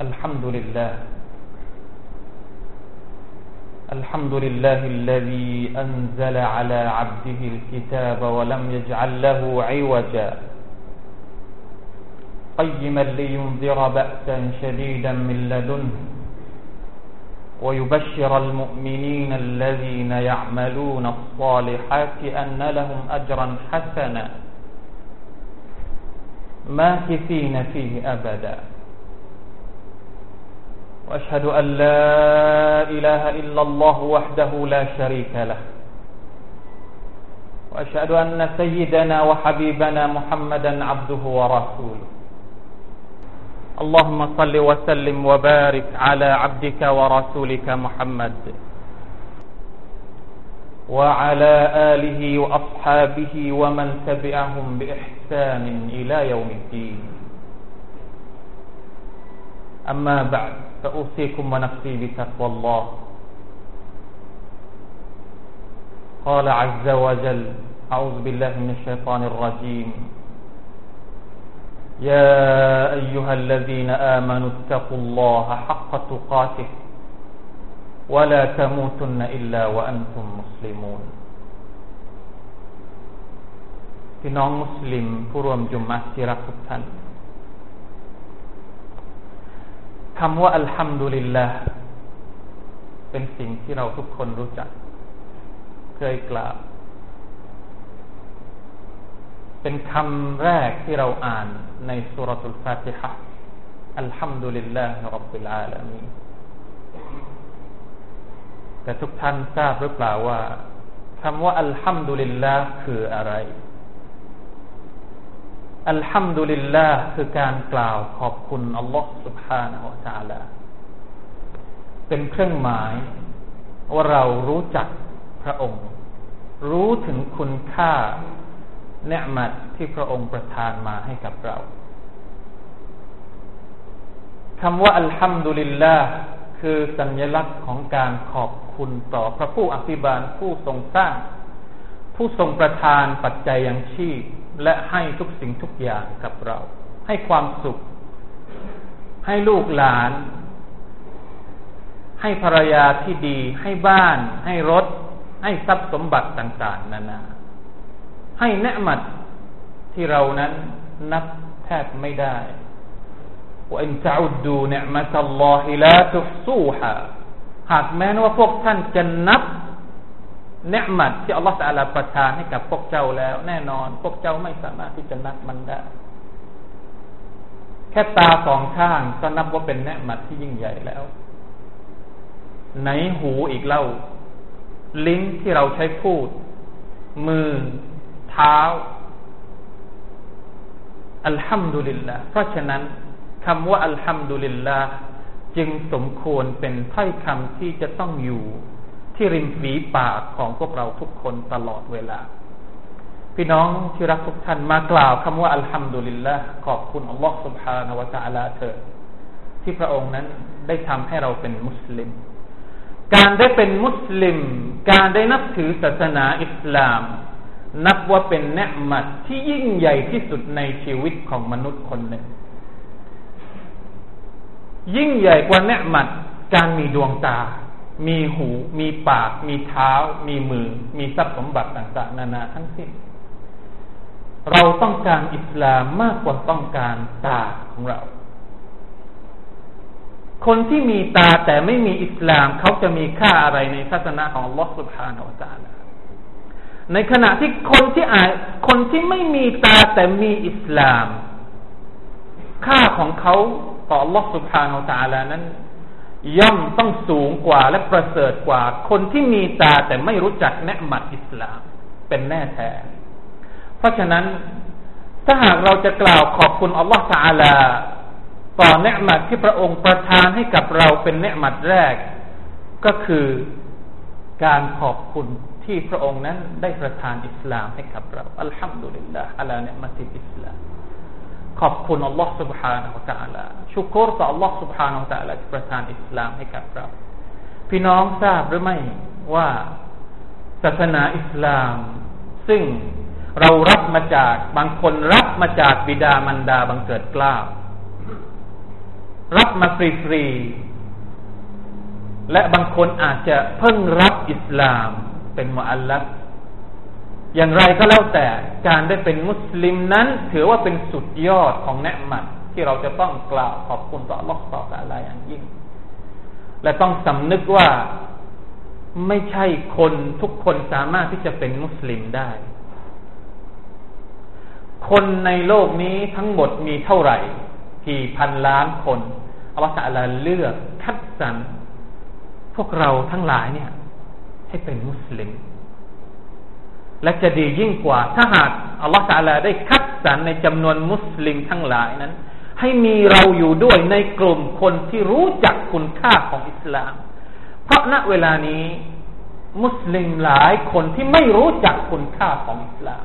الحمد لله. الحمد لله الذي أنزل على عبده الكتاب ولم يجعل له عوجا. قيما لينذر بأسا شديدا من لدنه ويبشر المؤمنين الذين يعملون الصالحات أن لهم أجرا حسنا ماكثين فيه أبدا. وأشهد أن لا إله إلا الله وحده لا شريك له. وأشهد أن سيدنا وحبيبنا محمدا عبده ورسوله. اللهم صل وسلم وبارك على عبدك ورسولك محمد. وعلى آله وأصحابه ومن تبعهم بإحسان إلى يوم الدين. أما بعد فأوصيكم ونفسي بتقوى الله قال عز وجل أعوذ بالله من الشيطان الرجيم يا أيها الذين آمنوا اتقوا الله حق تقاته ولا تموتن إلا وأنتم مسلمون พี่น้องมุสลิมผู้รวมจุมมะที่รักทุกท่าน คำว่าอัลฮัมดุลิลลาห์เป็นสิ่งที่เราทุกคนรู้จัก เคยกล่าว เป็นคำแรกที่เราอ่านในสุรทูลฟาติฮะอัลฮัมดุลิลลาฮิรับบิลอาลามีแต่ทุกท่านทราบหรือเปล่าว่าคำว่าอัลฮัมดุลิลลาห์คืออะไร อัลฮัมดุลิลลาห์คือการกล่าวขอบคุณอัลลอฮ์ سبحانه และ تعالى เป็นเครื่องหมาย ว่าเรารู้จักพระองค์ รู้ถึงคุณค่าเนืมัดที่พระองค์ประทานมาให้กับเราคำว่าอัลฮัมดุลิลลาห์คือสัญลักษณ์ของการขอบคุณต่อพระผู้อภิบาลผู้ทรงสร้าง ผู้ทรงประทานปัจจัยยังชีพ และให้ทุกสิ่งทุกอย่างกับเรา ให้ความสุข ให้ลูกหลาน ให้ภรรยาที่ดี ให้บ้าน ให้รถ ให้ทรัพย์สมบัติต่าง ๆ นานา ให้เนืมัดที่เรานั้นนับแทบไม่ได้ว่าอินตะอุดดูเนืมัตอัลลอฮิลาตุซูฮะหากแม้นว่าพวกท่านจะนับ เนืมัดที่อัลลอฮฺสัลลประทานให้กับพวกเจ้าแล้ว แน่นอน พวกเจ้าไม่สามารถที่จะนับมันได้ แค่ตาสองข้างก็นับว่าเป็นเนืมัดที่ยิ่งใหญ่แล้ว ไหนหูอีกเล่า ลิ้นที่เราใช้พูด มือ เท้า อัลฮัมดุลิลละเพราะฉะนั้นคำว่าอัลฮัมดุลิลละจึงสมควรเป็นถ้อยคำที่จะต้องอยู่ ที่ริมฝีปากของพวกเราทุกคนตลอดเวลา พี่น้องที่รักทุกท่านมากล่าวคำว่าอัลฮัมดุลิลละขอบคุณอัลลอฮฺสุบฮานาวะตะลาเถิดที่พระองค์นั้นได้ทำให้เราเป็นมุสลิม การได้เป็นมุสลิม การได้นับถือศาสนาอิสลาม นับว่าเป็นแนมัดที่ยิ่งใหญ่ที่สุดในชีวิตของมนุษย์คนหนึ่ง ยิ่งใหญ่กว่าแนมัดการมีดวงตา มีหู มีปาก มีเท้า มีมือ มีทรัพย์สมบัติต่าง ๆ นานาทั้งสิ้น เราต้องการอิสลามมากกว่าต้องการตาของเรา คนที่มีตาแต่ไม่มีอิสลามเขาจะมีค่าอะไรในศาสนาของลอสุภาโนจานะในขณะที่คนที่อาคนที่ไม่มีตาแต่มีอิสลาม ค่าของเขาต่อลอสุภาโนจาลานั้น ย่อมต้องสูงกว่าและประเสริฐกว่า คนที่มีตาแต่ไม่รู้จักแนะมัดอิสลามเป็นแน่แท้ เพราะฉะนั้นถ้าหากเราจะกล่าวขอบคุณอัลลอฮฺสาลา ต่อเนืมัดที่พระองค์ประทานให้กับเราเป็นเนืมัดแรก ก็คือการขอบคุณที่พระองค์นั้นได้ประทานอิสลามให้กับเราอัลฮัมดุลิลลาฮฺอัลลอฮฺเนมัติอิสลาม ขอบคุณอัลลอฮ์ سبحانه และ تعالى ชุกรต่ออัลลอฮ์ سبحانه และ تعالى ที่ประทานอิสลามให้กับเรา พี่น้องทราบหรือไม่ว่าศาสนาอิสลาม ซึ่งเรารับมาจากบางคนรับมาจากบิดามารดาบังเกิดกล้าว รับมาฟรีๆและบางคนอาจจะเพิ่งรับอิสลามเป็นมุอัลลัฟ อย่างไรก็แล้วแต่การได้เป็นมุสลิมนั้น ถือว่าเป็นสุดยอดของเนืมัดที่เราจะต้องกล่าวขอบคุณต่อลอกต่ออะไรอย่างยิ่ง และต้องสำนึกว่าไม่ใช่คนทุกคนสามารถที่จะเป็นมุสลิมได้ คนในโลกนี้ทั้งหมดมีเท่าไหร่กี่พันล้านคนอัลลอฮฺเลือกคัดสรรพวกเราทั้งหลายเนี่ย ให้เป็นมุสลิม และจะดียิ่งกว่า ถ้าหากอัลลอฮฺตาลาได้คัดสรรในจำนวนมุสลิมทั้งหลายนั้น ให้มีเราอยู่ด้วยในกลุ่มคนที่รู้จักคุณค่าของอิสลาม เพราะณเวลานี้ มุสลิมหลายคนที่ไม่รู้จักคุณค่าของอิสลาม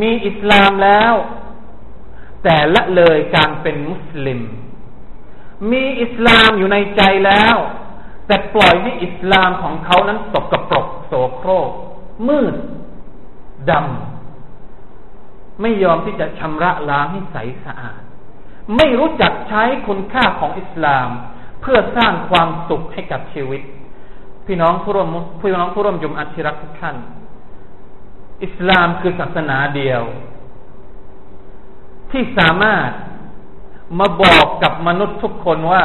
มีอิสลามแล้ว แต่ละเลยการเป็นมุสลิม มีอิสลามอยู่ในใจแล้ว แต่ปล่อยให้อิสลามของเขานั้นตกกระปรกโสโครก มืดดำไม่ยอมที่จะชำระล้างให้ใสสะอาด ไม่รู้จักใช้คุณค่าของอิสลาม เพื่อสร้างความสุขให้กับชีวิต พี่น้องผู้ร่วมพี่น้องผู้ร่วมจุมอัติรักทุกท่าน อิสลามคือศาสนาเดียว ที่สามารถมาบอกกับมนุษย์ทุกคนว่า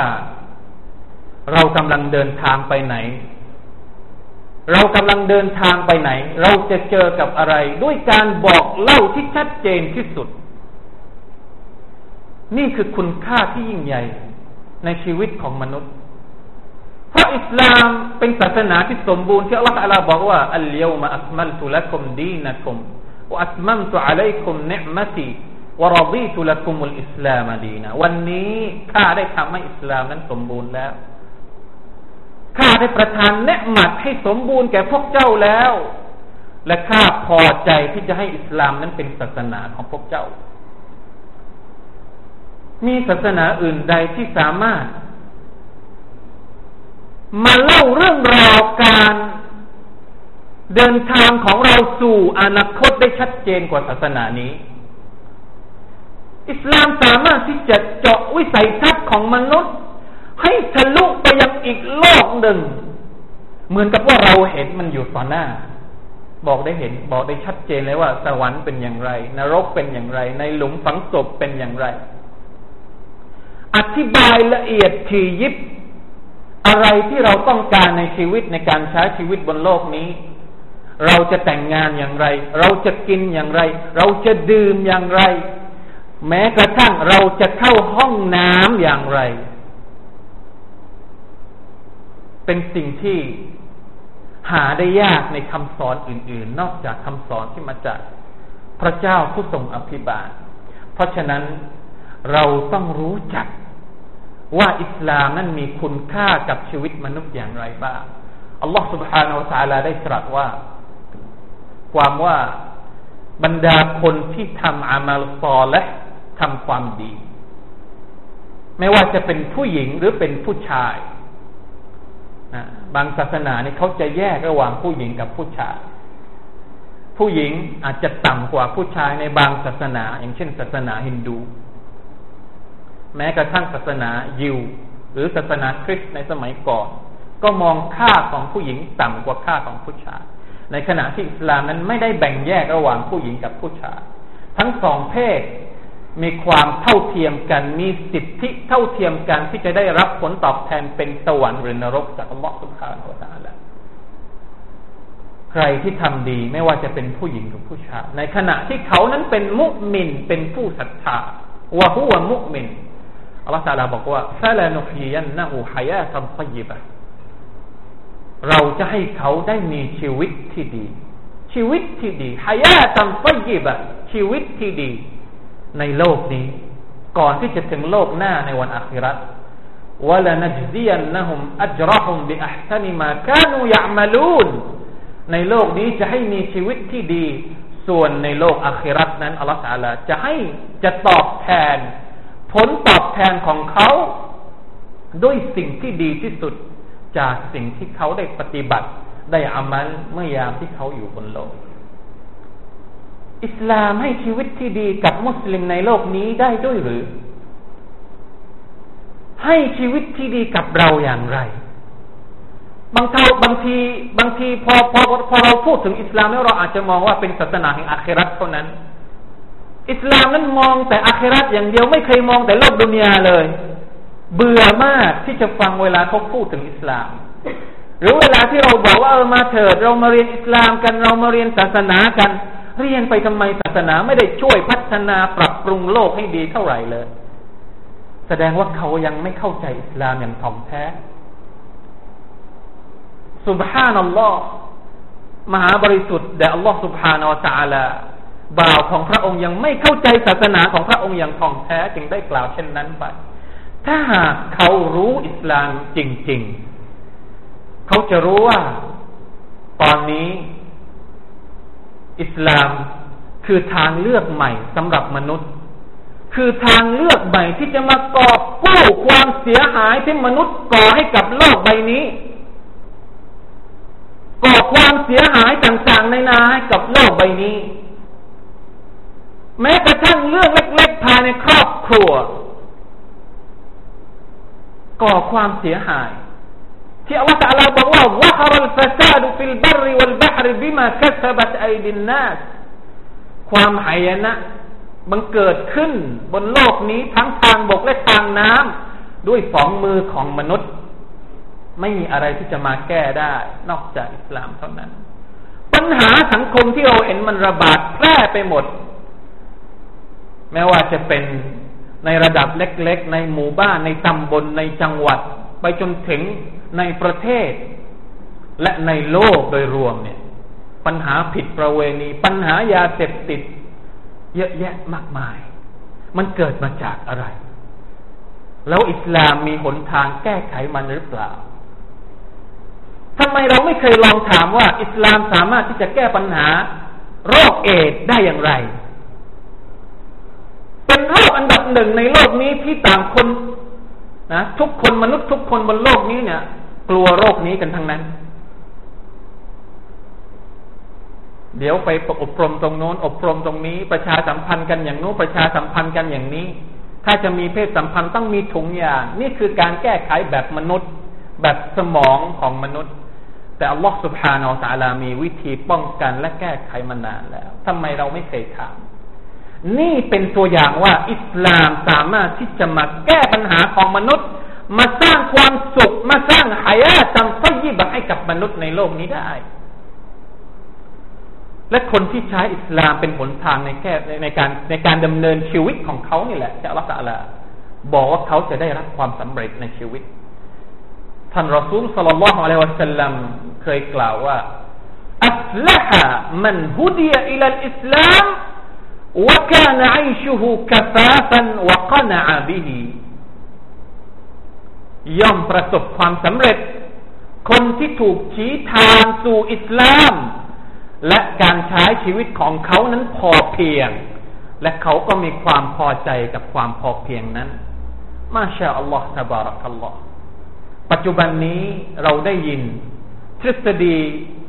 เรากำลังเดินทางไปไหน เรากำลังเดินทางไปไหน เราจะเจอกับอะไร ด้วยการบอกเล่าที่ชัดเจนที่สุด นี่คือคุณค่าที่ยิ่งใหญ่ในชีวิตของมนุษย์ เพราะอิสลามเป็นศาสนาที่สมบูรณ์ที่อัลลอฮฺบอกว่าอัลเยวมาอัคมัลตุลักุมดีนักุมวอัตมัมตุอะลัยคุมเนมตีวรดีตุลักุมุลอิสลามดีนะวันนี้ข้าได้ทำให้อิสลามนั้นสมบูรณ์แล้ว ข้าได้ประทานเนืหมัดให้สมบูรณ์แก่พวกเจ้าแล้ว และข้าพอใจที่จะให้อิสลามนั้นเป็นศาสนาของพวกเจ้า มีศาสนาอื่นใดที่สามารถ มาเล่าเรื่องราวการเดินทางของเราสู่อนาคตได้ชัดเจนกว่าศาสนานี้ อิสลามสามารถที่จะเจาะวิสัยทัศน์ของมนุษย์ ให้ทะลุไปยังอีกโลกหนึ่ง เหมือนกับว่าเราเห็นมันอยู่ต่อหน้า บอกได้เห็น บอกได้ชัดเจนเลยว่า สวรรค์เป็นอย่างไร นรกเป็นอย่างไร ในหลุมฝังศพเป็นอย่างไร อธิบายละเอียดถี่ยิบ อะไรที่เราต้องการในชีวิตในการใช้ชีวิตบนโลกนี้เราจะแต่งงานอย่างไร เราจะกินอย่างไร เราจะดื่มอย่างไร แม้กระทั่งเราจะเข้าห้องน้ำอย่างไร เป็นสิ่งที่หาได้ยากในคำสอนอื่น ๆ นอกจากคำสอนที่มาจากพระเจ้าผู้ทรงอภิบาล เพราะฉะนั้นเราต้องรู้จักว่าอิสลามนั้นมีคุณค่ากับชีวิตมนุษย์อย่างไรบ้าง อัลลอฮฺ سبحانه และ تعالى ได้ตรัสว่า ความว่าบรรดาคนที่ทำอามัลซอและทำความดี ไม่ว่าจะเป็นผู้หญิงหรือเป็นผู้ชาย บางศาสนาเนี่ยเขาจะแยกระหว่างผู้หญิงกับผู้ชาย ผู้หญิงอาจจะต่ำกว่าผู้ชายในบางศาสนา อย่างเช่น ศาสนาฮินดู แม้กระทั่งศาสนายิวหรือศาสนาคริสต์ในสมัยก่อน ก็มองค่าของผู้หญิงต่ำกว่าค่าของผู้ชาย ในขณะที่อิสลามนั้นไม่ได้แบ่งแยกระหว่างผู้หญิงกับผู้ชาย ทั้งสองเพศ มีความเท่าเทียมกัน มีสิทธิเท่าเทียมกันที่จะได้รับผลตอบแทนเป็นสวรรค์หรือนรกจากอัลลอฮฺสุบฮานาอัลลอฮฺใครที่ทำดีไม่ว่าจะเป็นผู้หญิงหรือผู้ชายในขณะที่เขานั้นเป็นมุมินเป็นผู้ศรัทธาวะฮุวะมุมินอัลลอฮฺตาลาบอกว่าฟะลานุฮียันนะฮูฮายาตัมตยิบะเราจะให้เขาได้มีชีวิตที่ดี ชีวิตที่ดีฮายาตัมตยิบะชีวิตที่ดี ในโลกนี้ ก่อนที่จะถึงโลกหน้าในวันอัคราวะลนัจซียนนะฮุมอัจรฮุมบิอัพซนิมากานูยะมลูนในโลกนี้จะให้มีชีวิตที่ดี ส่วนในโลกอัครานั้นอัลลอฮฺาลาจะให้จะตอบแทน ผลตอบแทนของเขาด้วยสิ่งที่ดีที่สุดจากสิ่งที่เขาได้ปฏิบัติ ได้อามันเมื่อยามที่เขาอยู่บนโลก อิสลามให้ชีวิตที่ดีกับมุสลิมในโลกนี้ได้ด้วยหรือ ให้ชีวิตที่ดีกับเราอย่างไร บางเท่าบางทีบางทีพอพอพอเราพูดถึงอิสลามแล้วเราอาจจะมองว่าเป็นศาสนาแห่งอาคราตเท่านั้น อิสลามนั้นมองแต่อาคราตอย่างเดียวไม่เคยมองแต่โลกดุนยาเลย เบื่อมากที่จะฟังเวลาเขาพูดถึงอิสลามหรือเวลาที่เราบอกว่าเออมาเถิด เรามาเรียนอิสลามกันเรามาเรียนศาสนากัน เรียนไปทำไมศาสนาไม่ได้ช่วยพัฒนาปรับปรุงโลกให้ดีเท่าไหร่เลย แสดงว่าเขายังไม่เข้าใจอิสลามอย่างถ่องแท้สุบฮานัลลอฮ์มหาบริสุทธิ์แด่อัลลอฮ์สุบฮานาอัลลอฮบ่าวของพระองค์ยังไม่เข้าใจศาสนาของพระองค์อย่างท่องแท้จึงได้กล่าวเช่นนั้นไป ถ้าหากเขารู้อิสลามจริง ๆ เขาจะรู้ว่า ตอนนี้ อิสลามคือทางเลือกใหม่สำหรับมนุษย์ คือทางเลือกใหม่ที่จะมากอบกู้ความเสียหายที่มนุษย์ก่อให้กับโลกใบนี้ ก่อความเสียหายต่างๆในนาให้กับโลกใบนี้ แม้กระทั่งเรื่องเล็กๆภายในครอบครัว ก่อความเสียหาย ที่อัลลอฮฺตะลาบอกว่า ظهر الفساد في البر والبحر بما كسبت أيدي الناس ความหายนะมันเกิดขึ้นบนโลกนี้ทั้งทางบกและทางน้ำด้วยสองมือของมนุษย์ไม่มีอะไรที่จะมาแก้ได้ นอกจากอิสลามเท่านั้น ปัญหาสังคมที่เราเห็นมันระบาดแพร่ไปหมด แม้ว่าจะเป็นในระดับเล็กๆ ในหมู่บ้านในตำบลในจังหวัด ไปจนถึง ในประเทศ และในโลกโดยรวมเนี่ย ปัญหาผิดประเวณี ปัญหายาเสพติด เยอะแยะมากมาย มันเกิดมาจากอะไร แล้วอิสลามมีหนทางแก้ไขมันหรือเปล่าทำไมเราไม่เคยลองถามว่า อิสลามสามารถที่จะแก้ปัญหา โรคเอดได้อย่างไร เป็นโรคอันดับหนึ่งในโลกนี้ที่ต่างคนนะทุกคนมนุษย์ทุกคนบนโลกนี้เนี่ย กลัวโรคนี้กันทั้งนั้น เดี๋ยวไปอบรมตรงโน้น อบรมตรงนี้ ประชาสัมพันธ์กันอย่างโน้นประชาสัมพันธ์กันอย่างนี้ ถ้าจะมีเพศสัมพันธ์ต้องมีถุงยางนี่คือการแก้ไขแบบมนุษย์ แบบสมองของมนุษย์ แต่อัลลอฮฺสุบฮานาอัลตาลามีวิธีป้องกันและแก้ไขมานานแล้ว ทำไมเราไม่เคยถามนี่เป็นตัวอย่างว่าอิสลามสามารถที่จะมาแก้ปัญหาของมนุษย์ มาสร้างความสุข มาสร้างหายาจำต้ยิบให้กับมนุษย์ในโลกนี้ได้ และคนที่ใช้อิสลามเป็นหนทางในแก้ในการในการดำเนินชีวิตของเขานี่แหละจะอัลลอฮฺบอกว่าเขาจะได้รับความสำเร็จในชีวิตท่านรอซูลสัลลัลลอฮุอะลัยฮิวะสัลลัมเคยกล่าวว่าอัฟละฮะมันฮุดียอิลัลอิสลาม وكان عيشه كفافا وقنع به ย่อมประสบความสำเร็จ คนที่ถูกชี้ทางสู่อิสลาม และการใช้ชีวิตของเขานั้นพอเพียง และเขาก็มีความพอใจกับความพอเพียงนั้น มาชาอัลลอฮ์ตบารักัลลอฮ์ปัจจุบันนี้เราได้ยิน ทฤษฎี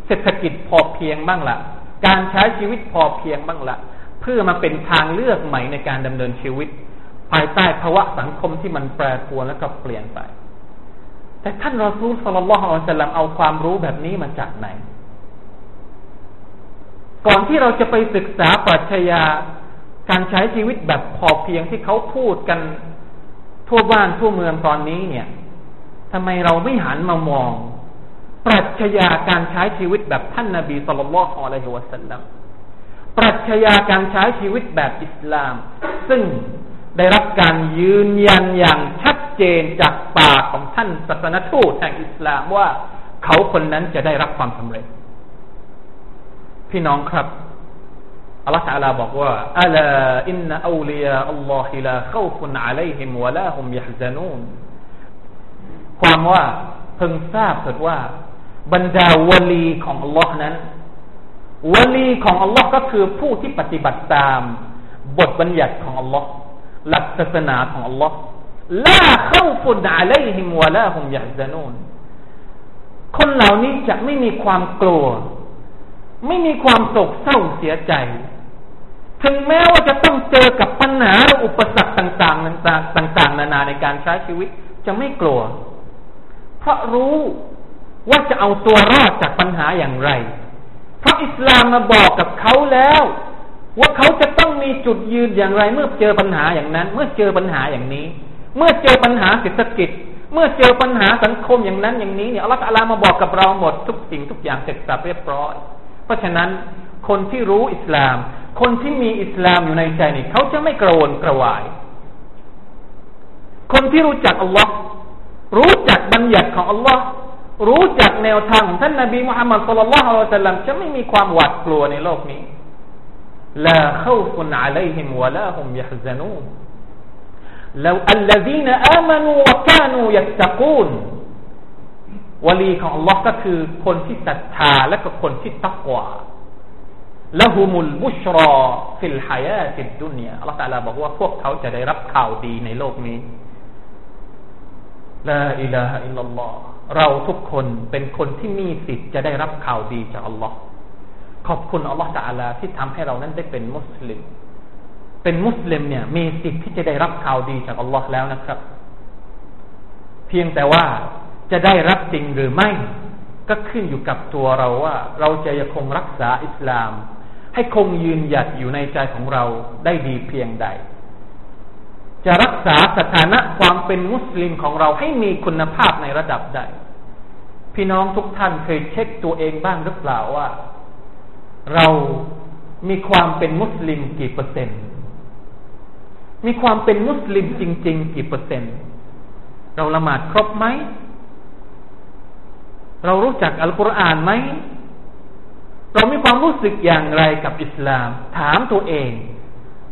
เศรษฐกิจพอเพียงบ้างละการใช้ชีวิตพอเพียงบ้างละเพื่อมาเป็นทางเลือกใหม่ในการดำเนินชีวิต ภายใต้ภาวะสังคมที่มันแปรปรวนแล้วก็เปลี่ยนไป แต่ท่านรอซูลสลลัลลอฮุอะลัยฮิสลามเอาความรู้แบบนี้มาจากไหน ก่อนที่เราจะไปศึกษาปรัชญาการใช้ชีวิตแบบพอเพียงที่เขาพูดกันทั่วบ้านทั่วเมืองตอนนี้เนี่ยทำไมเราไม่หันมามอง ปรัชญาการใช้ชีวิตแบบท่านนาบีสุลต่านละฮ์อะลัยฮิวะสัลลัมปรัชญาการใช้ชีวิตแบบอิสลาม ซึ่งได้รับการยืนยันอย่างชัด เจนจากปากของท่านศาสนทูตแห่งอิสลามว่าเขาคนนั้นจะได้รับความสำเร็จ พี่น้องครับอัลลอฮฺตาลาบอกว่าอัลาอินนาอูลียาอัลลอฮิลาขฟุณอะลัยฮิมวะลาฮุมยะฮซานูนความว่าเพิ่งทราบเถิดว่า บรรดาวลีของอัลลอฮ์นั้น วลีของอัลลอฮ์ก็คือผู้ที่ปฏิบัติตาม บทบัญญัติของอัลลอฮ์หลักศาสนาของอัลลอฮ์ ลาเข้าฟุนอะลัยฮิมวะลาฮุมยะซานูนคนเหล่านี้จะไม่มีความกลัว ไม่มีความโศกเศร้าเสียใจ ถึงแม้ว่าจะต้องเจอกับปัญหาและอุปสรรคต่างๆต่างๆ นานาในการใช้ชีวิตจะไม่กลัว เพราะรู้ว่าจะเอาตัวรอดจากปัญหาอย่างไร เพราะอิสลามมาบอกกับเขาแล้ว ว่าเขาจะต้องมีจุดยืนอย่างไร เมื่อเจอปัญหาอย่างนั้น เมื่อเจอปัญหาอย่างนี้ เมื่อเจอปัญหาเศรษฐกิจ เมื่อเจอปัญหาสังคมอย่างนั้นอย่างนี้เนี่ยอัลลอฮฺมาบอกกับเราหมดทุกสิ่งทุกอย่างเสร็จสับเรียบร้อย เพราะฉะนั้นคนที่รู้อิสลาม คนที่มีอิสลามอยู่ในใจนี่เขาจะไม่กระวนกระวาย คนที่รู้จักอัลลอฮ์รู้จักบัญญัติของอัลลอฮ์รู้จักแนวทางของท่านนบีมุฮัมมัดสุลลัลลอฮุอะลัยฮิสลามจะไม่มีความหวาดกลัวในโลกนี้ลาเข้าฟุนอะลัยฮิมวะลาฮุมยะฮซานูน แล้วอัลลซีนอามานูวะกานูยัตตะกูนวลีของอัลลอฮ์ก็คือคนที่ศรัทธาและก็คนที่ตักวาلهم البشرى في الحياة الدنياอัลลอฮฺตาลาบอกว่าพวกเขาจะได้รับข่าวดีในโลกนี้لا إله إلا اللهเราทุกคนเป็นคนที่มีสิทธิ์จะได้รับข่าวดีจากอัลลอฮ์ขอบคุณอัลลอฮฺตาลาที่ทำให้เรานั้นได้เป็นมุสลิม เป็นมุสลิมเนี่ย มีสิทธิ์ที่จะได้รับข่าวดีจากอัลลอฮ์แล้วนะครับ เพียงแต่ว่าจะได้รับจริงหรือไม่ ก็ขึ้นอยู่กับตัวเราว่า เราจะยังคงรักษาอิสลาม ให้คงยืนหยัดอยู่ในใจของเราได้ดีเพียงใด จะรักษาสถานะความเป็นมุสลิมของเราให้มีคุณภาพในระดับใด พี่น้องทุกท่านเคยเช็คตัวเองบ้างหรือเปล่าว่า เรามีความเป็นมุสลิมกี่เปอร์เซ็นต์ มีความเป็นมุสลิมจริง ๆ กี่เปอร์เซ็นต์ เราละหมาดครบไหม เรารู้จักอัลกุรอานไหม เรามีความรู้สึกอย่างไรกับอิสลาม ถามตัวเอง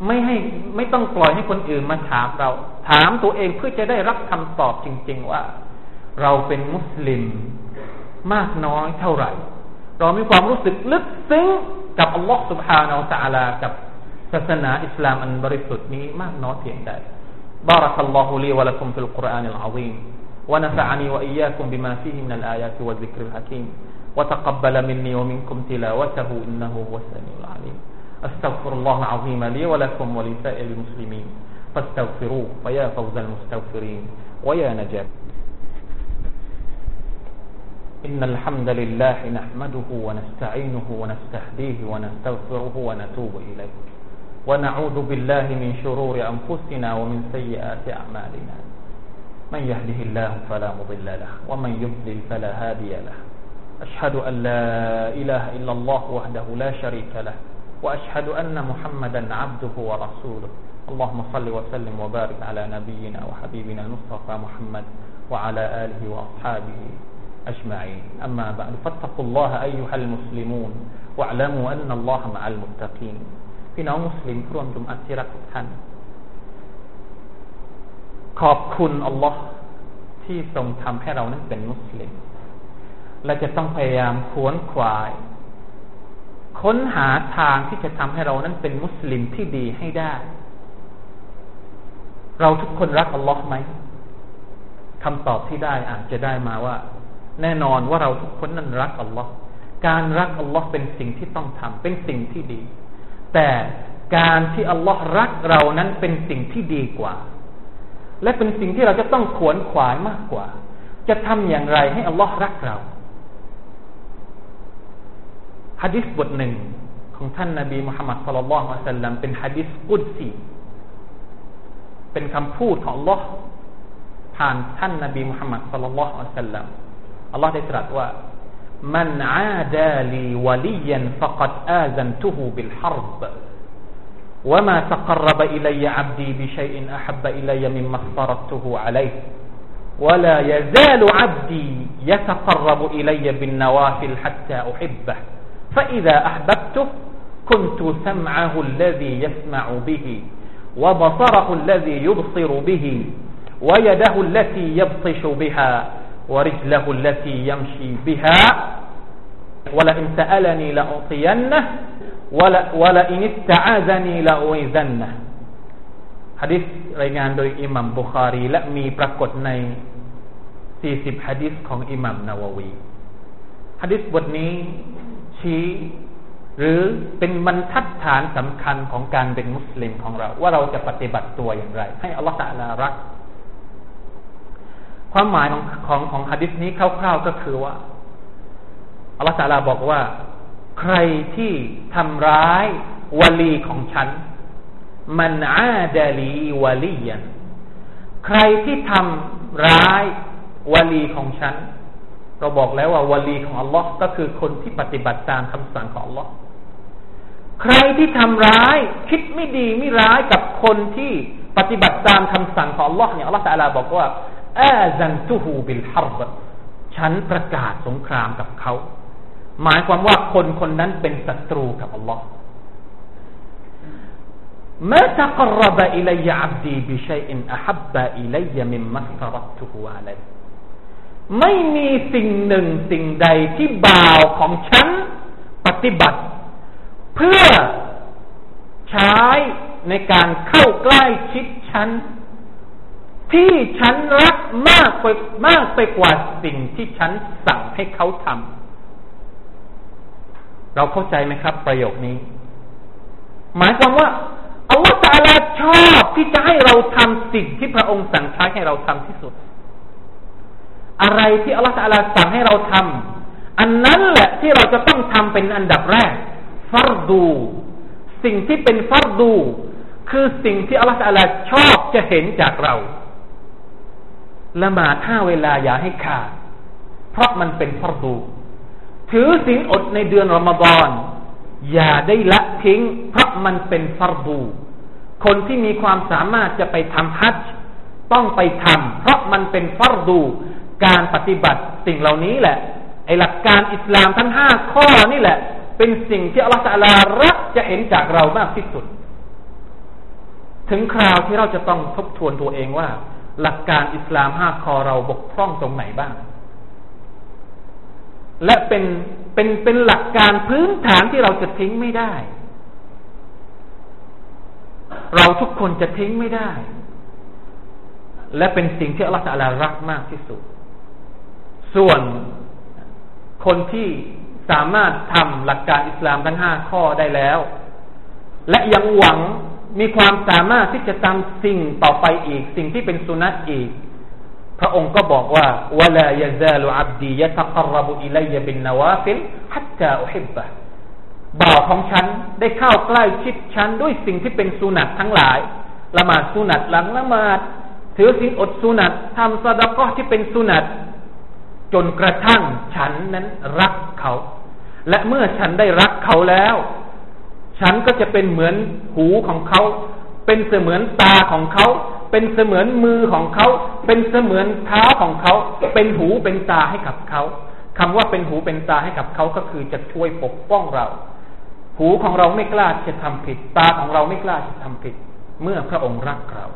ไม่ให้ไม่ต้องปล่อยให้คนอื่นมาถามเรา ถามตัวเองเพื่อจะได้รับคำตอบจริง ๆ ว่า เราเป็นมุสลิมมากน้อยเท่าไหร่ เรามีความรู้สึกลึกซึ้งกับอัลลอฮฺสุบฮานาอัลลอฮฺกับ ศาสนาอิสลามอันบริสุทธิ์นี้มากน้อยเพียงใด بارك الله لي ولكم في القرآن العظيم ونفعني وإياكم بما فيه من الآيات والذكر الحكيم وتقبل مني ومنكم تلاوته إنه هو السميع العليم أستغفر الله العظيم لي ولكم ولسائر المسلمين فاستغفروه فيا فوز المستغفرين ويا نجاة إن الحمد لله نحمده ونستعينه ونستهديه ونستغفره ونتوب إليه ونعوذ بالله من شرور أنفسنا ومن سيئات أعمالنا. من يهده الله فلا مضل له ومن يضلل فلا هادي له. أشهد أن لا إله إلا الله وحده لا شريك له وأشهد أن محمدا عبده ورسوله. اللهم صل وسلم وبارك على نبينا وحبيبنا المصطفى محمد وعلى آله وأصحابه أجمعين. أما بعد فاتقوا الله أيها المسلمون واعلموا أن الله مع المتقين. พี่น้องมุสลิมร่วมจุมอัตที่รักทุกท่าน ขอบคุณอัลลอฮ์ที่ทรงทำให้เรานั้นเป็นมุสลิม และจะต้องพยายามขวนขวาย ค้นหาทางที่จะทำให้เรานั้นเป็นมุสลิมที่ดีให้ได้ เราทุกคนรักอัลลอฮ์ไหมคำตอบที่ได้อาจจะได้มาว่า แน่นอนว่าเราทุกคนนั้นรักอัลลอฮ์การรักอัลลอฮ์เป็นสิ่งที่ต้องทำเป็นสิ่งที่ดี แต่การที่อัลลอฮ์รักเรานั้นเป็นสิ่งที่ดีกว่า และเป็นสิ่งที่เราจะต้องขวนขวายมากกว่า จะทำอย่างไรให้อัลลอฮ์รักเราฮะดิษบทหนึ่งของท่านนาบีมุฮัมมัดสุลลัลลอฮุอะสัลลัมเป็นฮะดิษกุดซีเป็นคำพูดของอัลลอฮ์ผ่านท่านนาบีมุฮัมมัดสุลลัลลอฮุอะสัลลัมอัลลอฮ์ได้ตรัสว่า من عادى لي وليا فقد آذنته بالحرب. وما تقرب إلي عبدي بشيء أحب إلي مما افترضته عليه. ولا يزال عبدي يتقرب إلي بالنوافل حتى أحبه. فإذا أحببته كنت سمعه الذي يسمع به وبصره الذي يبصر به ويده التي يبطش بها ورجله التي يمشي بها ولئن سألني لأعطينه วะละวะละอินิตาซานีละอุยซันนะฮะดิษรายงานโดยอิหมัมบุคารี และมีปรากฏใน 40ฮะดิษของอิหมัมนาววีฮะดิษบทนี้ชี้ หรือเป็นบรรทัดฐานสำคัญของการเป็นมุสลิมของเรา ว่าเราจะปฏิบัติตัวอย่างไร ให้อัลลอฮฺตะลารัก ความหมายของของของฮะดิษนี้คร่าวๆก็คือว่าอัลลอฮฺตาลาบอกว่า ใครที่ทำร้ายวลีของฉัน มันอาดาลีวลียันใครที่ทำร้ายวลีของฉัน เราบอกแล้วว่าวลีของอัลลอฮ์ก็คือคนที่ปฏิบัติตามคำสั่งของอัลลอฮ์ใครที่ทำร้าย คิดไม่ดีไม่ร้ายกับคนที่ปฏิบัติตามคำสั่งของอัลลอฮ์เนี่ยอัลลอฮ์ตะลาบอกว่า แอาซันตูฮูบิลฮารบฉันประกาศสงครามกับเขา หมายความว่าคนคนนั้นเป็นศัตรูกับอัลลอฮ์มาตะกรบอิลัยอับดีบิชัยอินอัฮับบะอิลัยมิมมัไม่มีสิ่งหนึ่งสิ่งใดที่บ่าวของฉันปฏิบัติ เพื่อใช้ในการเข้าใกล้ชิดฉัน ที่ฉันรักมากไปมากไปกว่าสิ่งที่ฉันสั่งให้เขาทำเราเข้าใจไหมครับ ประโยคนี้ หมายความว่าอัลลอฮฺตาลาชอบที่จะให้เราทำสิ่งที่พระองค์สั่งใช้ให้เราทำที่สุด อะไรที่อัลลอฮฺตาลาสั่งให้เราทำอันนั้นแหละที่เราจะต้องทำเป็นอันดับแรกฟัรดู สิ่งที่เป็นฟัรดู คือสิ่งที่อัลลอฮฺตาลาชอบจะเห็นจากเรา ละหมาดห้าเวลาอย่าให้ขาด เพราะมันเป็นฟรดู ถือศีลอดในเดือนรอมฎอนอย่าได้ละทิ้ง เพราะมันเป็นฟรดู คนที่มีความสามารถจะไปทำฮัจจ์ต้องไปทำเพราะมันเป็นฟรดู การปฏิบัติสิ่งเหล่านี้แหละไอหลักการอิสลามทั้งห้าข้อนี่แหละ เป็นสิ่งที่อัลลอฮฺรักจะเห็นจากเรามากที่สุด ถึงคราวที่เราจะต้องทบทวนตัวเองว่า หลักการอิสลามห้าข้อเราบกพร่องตรงไหนบ้าง และเป็นเป็นเป็นหลักการพื้นฐานที่เราจะทิ้งไม่ได้ เราทุกคนจะทิ้งไม่ได้ และเป็นสิ่งที่อัลลอฮฺรักมากที่สุด ส่วนคนที่สามารถทำหลักการอิสลามทั้งห้าข้อได้แล้ว และยังหวัง มีความสามารถที่จะทำสิ่งต่อไปอีก สิ่งที่เป็นสุนัตอีก พระองค์ก็บอกว่าวลายซาลุอับดียะตะกรบุอิลัยบินนวาฟิลฮัตจาอุฮิบบะบ่าวของฉันได้เข้าใกล้ชิดฉันด้วยสิ่งที่เป็นสุนัตทั้งหลาย ละหมาดสุนัตหลังละหมาดถือศีลอดสุนัตทำสดกอที่เป็นสุนัตจนกระทั่งฉันนั้นรักเขา และเมื่อฉันได้รักเขาแล้ว ฉันก็จะเป็นเหมือนหูของเขา เป็นเสมือนตาของเขา เป็นเสมือนมือของเขา เป็นเสมือนเท้าของเขา เป็นหูเป็นตาให้กับเขาคำว่าเป็นหูเป็นตาให้กับเขาก็คือจะช่วยปกป้องเรา หูของเราไม่กล้าจะทำผิด ตาของเราไม่กล้าจะทำผิด เมื่อพระองค์รักเรา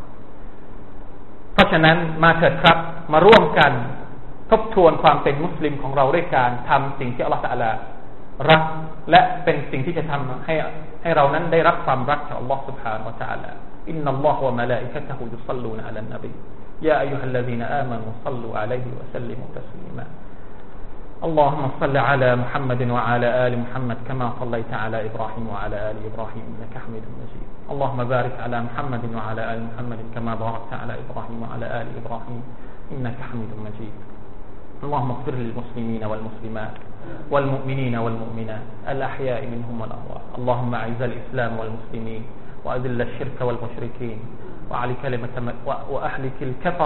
เพราะฉะนั้นมาเถิดครับมาร่วมกัน ทบทวนความเป็นมุสลิมของเราด้วยการทำสิ่งที่อัลลอฮฺลา รัก และเป็นสิ่งที่จะทำให้ให้เรานั้นได้รับความรักจากอัลลอฮฺ سبحانه และ تعالى إن الله وملائكته يصلون على النبي يا أيها الذين آمنوا صلوا عليه وسلموا تسليما اللهم صل على محمد وعلى آل محمد كما صليت على إبراهيم وعلى آل إبراهيم إنك حميد مجيد اللهم بارك على محمد وعلى آل محمد كما باركت على إبراهيم وعلى آل إبراهيم إنك حميد مجيد اللهم اغفر للمسلمين والمسلمات والمؤمنين والمؤمنات الأحياء منهم والأموات. اللهم أعز الإسلام والمسلمين وأذل الشرك والمشركين وأهلك الكفر